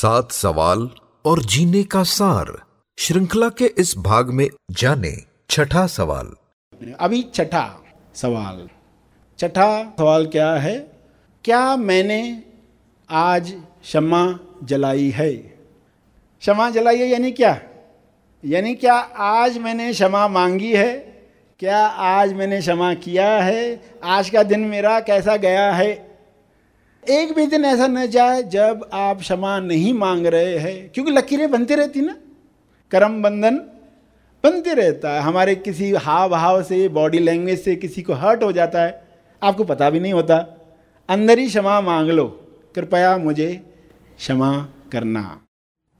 सात सवाल और जीने का सार। श्रृंखला के इस भाग में जाने छठा सवाल। अभी छठा सवाल। छठा सवाल क्या है? क्या मैंने आज क्षमा जलाई है? क्षमा जलाई है यानी क्या? यानी क्या आज मैंने क्षमा मांगी है? क्या आज मैंने क्षमा किया है? आज का दिन मेरा कैसा गया है? एक भी दिन ऐसा न जाए जब आप क्षमा नहीं मांग रहे हैं। क्योंकि लकीरें बनती रहती ना। कर्म बंधन बनते रहता है। हमारे किसी हाव भाव से, बॉडी लैंग्वेज से किसी को हर्ट हो जाता है। आपको पता भी नहीं होता। अंदर ही क्षमा मांग लो। कृपया मुझे क्षमा करना।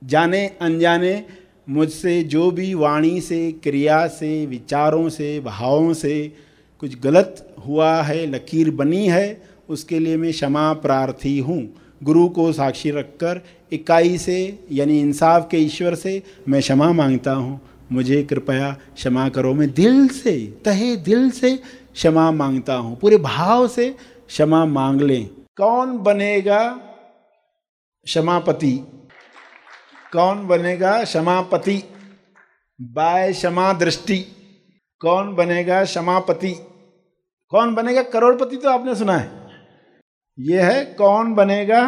जाने अनजाने मुझसे जो भी वाणी से, क्रिया से, विचारों से, भावों से कुछ गलत हुआ है, लकीर बनी है उसके लिए मैं क्षमा प्रार्थी हूँ। गुरु को साक्षी रखकर, इकाई से, यानी इंसाफ के ईश्वर से मैं क्षमा माँगता हूँ। मुझे कृपया क्षमा करो। मैं दिल से, तहे दिल से क्षमा माँगता हूँ। पूरे भाव से क्षमा मांग लें। कौन बनेगा क्षमापति? कौन बनेगा क्षमापति? बाय क्षमा दृष्टि। कौन बनेगा क्षमापति? कौन बनेगा? करोड़पति तो आपने सुना है। यह है कौन बनेगा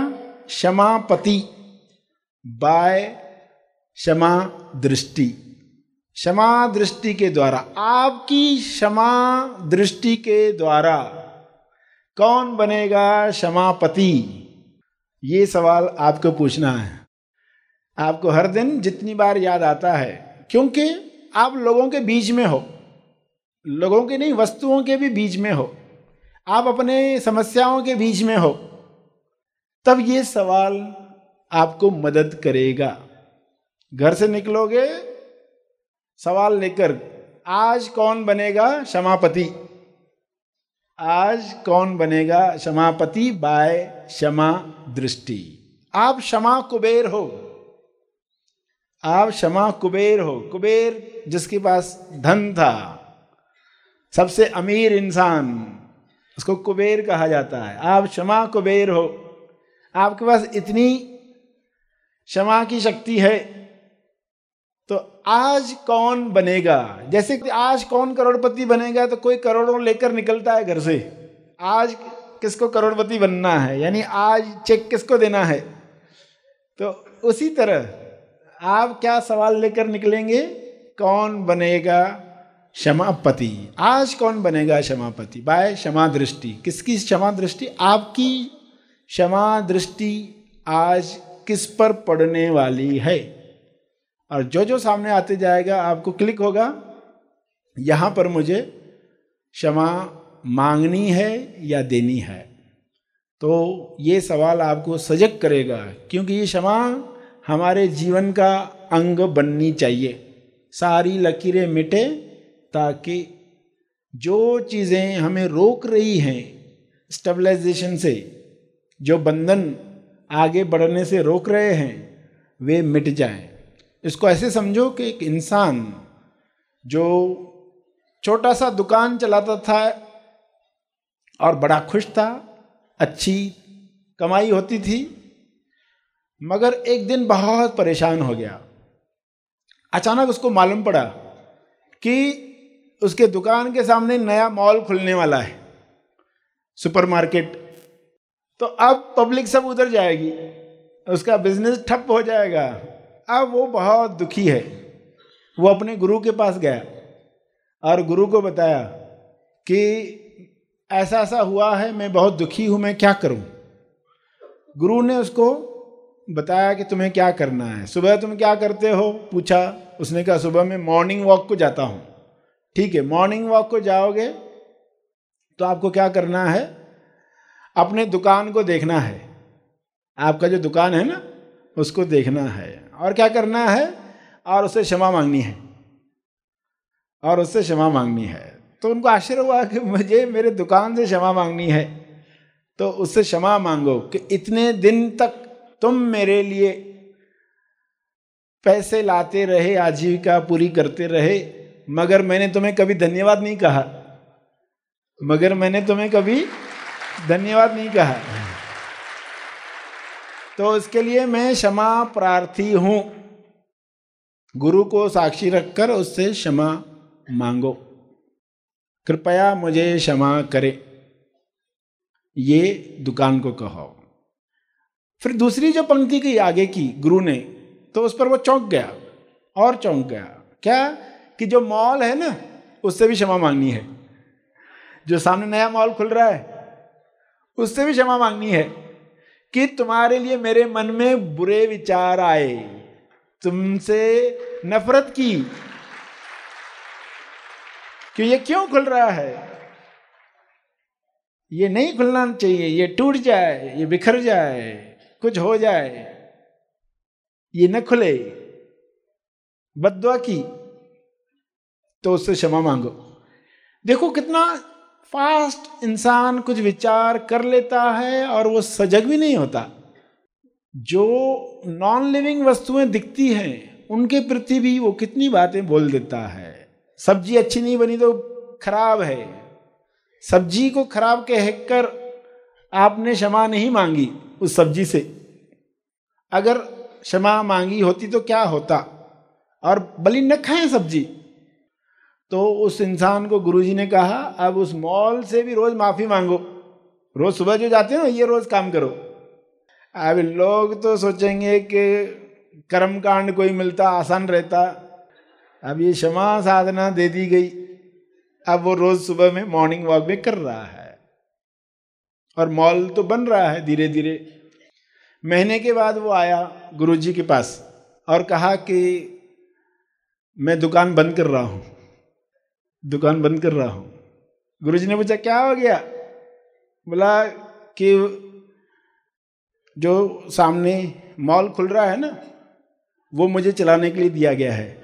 क्षमापति? बाय क्षमा दृष्टि क्षमा दृष्टि के द्वारा, आपकी क्षमा दृष्टि के द्वारा कौन बनेगा क्षमापति? ये सवाल आपको पूछना है। आपको हर दिन जितनी बार याद आता है, क्योंकि आप लोगों के बीच में हो, लोगों के नहीं, वस्तुओं के भी बीच में हो आप अपने समस्याओं के बीच में हो, तब ये सवाल आपको मदद करेगा। घर से निकलोगे, सवाल लेकर, आज कौन बनेगा क्षमापति? आज कौन बनेगा क्षमापति बाय क्षमा दृष्टि। आप क्षमा कुबेर हो। आप क्षमा कुबेर हो। कुबेर जिसके पास धन था, सबसे अमीर इंसान उसको कुबेर कहा जाता है। आप क्षमा कुबेर हो। आपके पास इतनी क्षमा की शक्ति है तो आज कौन बनेगा? जैसे कि आज कौन करोड़पति बनेगा तो कोई करोड़ों लेकर निकलता है घर से। आज किसको करोड़पति बनना है? यानी आज चेक किसको देना है? तो उसी तरह आप क्या सवाल लेकर निकलेंगे? कौन बनेगा? क्षमापति। आज कौन बनेगा क्षमापति? बाय क्षमा दृष्टि किसकी क्षमा दृष्टि आपकी क्षमा दृष्टि आज किस पर पड़ने वाली है? और जो जो सामने आते जाएगा, आपको क्लिक होगा। यहाँ पर मुझे क्षमा मांगनी है या देनी है? तो ये सवाल आपको सजग करेगा, क्योंकि ये क्षमा हमारे जीवन का अंग बननी चाहिए। सारी लकीरें मिटे ताकि जो चीज़ें हमें रोक रही हैं स्टेबलाइजेशन से, जो बंधन आगे बढ़ने से रोक रहे हैं, वे मिट जाएँ। इसको ऐसे समझो कि एक इंसान जो छोटा सा दुकान चलाता था और बड़ा खुश था, अच्छी कमाई होती थी, मगर एक दिन बहुत परेशान हो गया। अचानक उसको मालूम पड़ा कि उसके दुकान के सामने नया मॉल खुलने वाला है, सुपरमार्केट। तो अब पब्लिक सब उधर जाएगी, उसका बिज़नेस ठप हो जाएगा। अब वो बहुत दुखी है। वो अपने गुरु के पास गया और गुरु को बताया कि ऐसा ऐसा हुआ है, मैं बहुत दुखी हूँ, मैं क्या करूँ? गुरु ने उसको बताया कि तुम्हें क्या करना है? सुबह तुम क्या करते हो? पूछा। उसने कहा, सुबह मैं मॉर्निंग वॉक को जाता हूँ। ठीक है मॉर्निंग वॉक को जाओगे तो आपको क्या करना है? अपने दुकान को देखना है। आपका जो दुकान है ना, उसको देखना है। और क्या करना है? और उससे क्षमा मांगनी है। और उससे क्षमा मांगनी है। तो उनको आश्चर्य हुआ कि मुझे, मेरे दुकान से क्षमा मांगनी है। तो उससे क्षमा मांगो कि इतने दिन तक तुम मेरे लिए पैसे लाते रहे, आजीविका पूरी करते रहे मगर मैंने तुम्हें कभी धन्यवाद नहीं कहा। मगर मैंने तुम्हें कभी धन्यवाद नहीं कहा। तो उसके लिए मैं क्षमा प्रार्थी हूँ। गुरु को साक्षी रखकर उससे क्षमा मांगो। कृपया मुझे क्षमा करे। ये दुकान को कहो। फिर दूसरी जो पंक्ति की आगे की गुरु ने तो उस पर वो चौंक गया और चौंक गया। क्या? कि जो मॉल है ना, उससे भी क्षमा मांगनी है। जो सामने नया मॉल खुल रहा है, उससे भी क्षमा मांगनी है कि तुम्हारे लिए मेरे मन में बुरे विचार आए, तुमसे नफरत की। कि ये क्यों खुल रहा है? ये नहीं खुलना चाहिए, ये टूट जाए, ये बिखर जाए, कुछ हो जाए, ये न खुले। बदुआ की। तो उससे क्षमा मांगो। देखो कितना फास्ट इंसान कुछ विचार कर लेता है और वो सजग भी नहीं होता। जो नॉन लिविंग वस्तुएँ दिखती हैं, उनके प्रति भी वो कितनी बातें बोल देता है। सब्ज़ी अच्छी नहीं बनी तो खराब है। सब्ज़ी को खराब कहकर आपने क्षमा नहीं मांगी उस सब्ज़ी से। अगर क्षमा मांगी होती तो क्या होता? और बलि न खाएँ सब्ज़ी। तो उस इंसान को गुरुजी ने कहा, अब उस मॉल से भी रोज माफ़ी मांगो। रोज सुबह जो जाते हो ये रोज काम करो। अब लोग तो सोचेंगे कि कर्म कांड कोई मिलता, आसान रहता। अब ये क्षमा साधना दे दी गई। अब वो रोज सुबह में मॉर्निंग वॉक में कर रहा है। और मॉल तो बन रहा है धीरे धीरे महीने के बाद वो आया गुरुजी के पास और कहा कि, मैं दुकान बंद कर रहा हूँ। दुकान बंद कर रहा हूँ। गुरुजी ने पूछा, क्या हो गया? बोला कि जो सामने मॉल खुल रहा है ना, वो मुझे चलाने के लिए दिया गया है।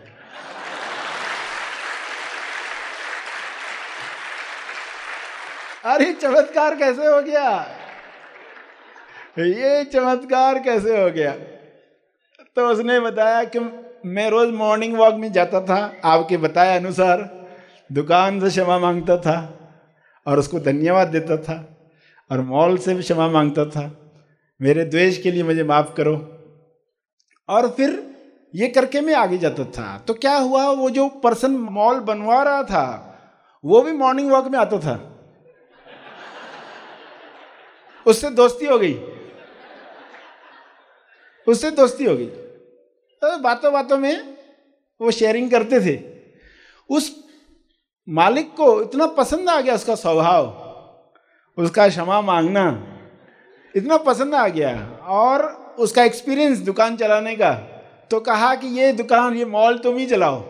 अरे, चमत्कार कैसे हो गया? ये चमत्कार कैसे हो गया? तो उसने बताया कि मैं रोज मॉर्निंग वॉक में जाता था, आपके बताए अनुसार। दुकान से क्षमा माँगता था और उसको धन्यवाद देता था और मॉल से भी क्षमा माँगता था। मेरे द्वेष के लिए मुझे माफ़ करो। और फिर ये करके मैं आगे जाता था। तो क्या हुआ? वो जो पर्सन मॉल बनवा रहा था, वो भी मॉर्निंग वॉक में आता था। उससे दोस्ती हो गई। उससे दोस्ती हो गई। तो बातों बातों में वो शेयरिंग करते थे। उस मालिक को इतना पसंद आ गया उसका स्वभाव, उसका क्षमा मांगना, इतना पसंद आ गया और उसका एक्सपीरियंस दुकान चलाने का तो कहा कि ये दुकान, ये मॉल तुम ही चलाओ,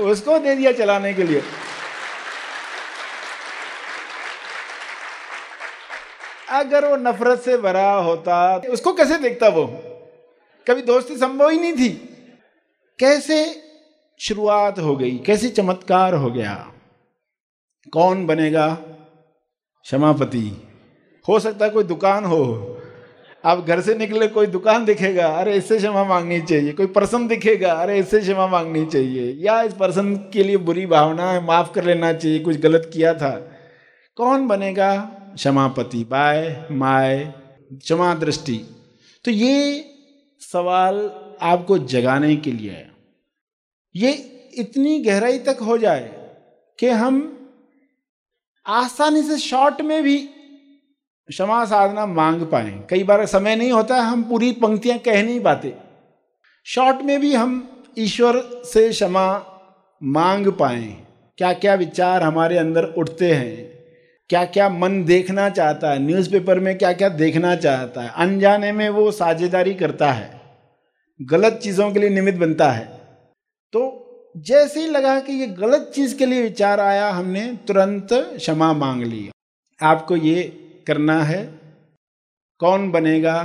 उसको दे दिया चलाने के लिए। अगर वो नफरत से भरा होता, उसको कैसे देखता वो? कभी दोस्ती संभव ही नहीं थी। कैसे शुरुआत हो गई। कैसे चमत्कार हो गया? कौन बनेगा? क्षमापति। हो सकता है कोई दुकान हो। आप घर से निकले कोई दुकान दिखेगा। अरे, इससे क्षमा मांगनी चाहिए। कोई पर्सन दिखेगा। अरे, इससे क्षमा मांगनी चाहिए। या इस पर्सन के लिए बुरी भावना है, माफ़ कर लेना चाहिए। कुछ गलत किया था। कौन बनेगा? क्षमापति। बाय, माय, क्षमा दृष्टि। तो ये सवाल आपको जगाने के लिए है। ये इतनी गहराई तक हो जाए कि हम आसानी से शॉर्ट में भी क्षमा साधना मांग पाए। कई बार समय नहीं होता, हम पूरी पंक्तियाँ कह नहीं पाते। शॉर्ट में भी हम ईश्वर से क्षमा मांग पाए। क्या क्या विचार हमारे अंदर उठते हैं? क्या क्या मन देखना चाहता है? न्यूज़पेपर में क्या क्या देखना चाहता है? अनजाने में वो साझेदारी करता है। गलत चीज़ों के लिए निमित्त बनता है। तो जैसे ही लगा कि ये गलत चीज़ के लिए विचार आया, हमने तुरंत क्षमा मांग ली। आपको ये करना है। कौन बनेगा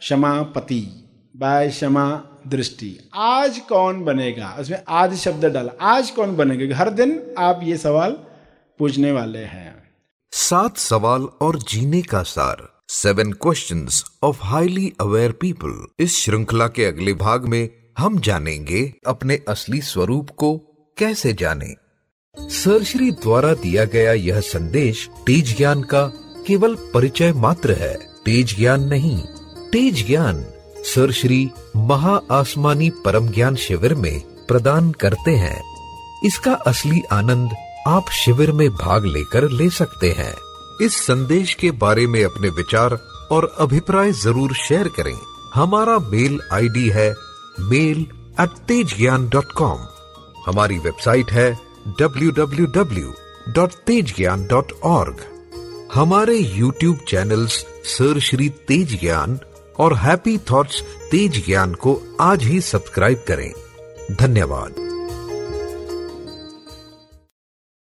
क्षमा पति बाय क्षमा दृष्टि। आज कौन बनेगा? उसमें आज शब्द डाला। आज कौन बनेगा? हर दिन आप ये सवाल पूछने वाले हैं। सात सवाल और जीने का सार। Seven questions of highly aware people इस श्रृंखला के अगले भाग में हम जानेंगे अपने असली स्वरूप को कैसे जाने। सरश्री द्वारा दिया गया यह संदेश तेज ज्ञान का केवल परिचय मात्र है। तेज ज्ञान नहीं, तेज ज्ञान सर श्री महा आसमानी परम ज्ञान शिविर में प्रदान करते हैं। इसका असली आनंद आप शिविर में भाग लेकर ले सकते हैं। इस संदेश के बारे में अपने विचार और अभिप्राय ज़रूर शेयर करें। हमारा मेल आईडी है mail at Tej Gyan dot com हमारी वेबसाइट है W W W dot Tej Gyan dot org हमारे YouTube channels Sirshree Tej Gyan और हैप्पी थॉट्स तेज ज्ञान को आज ही सब्सक्राइब करें। धन्यवाद।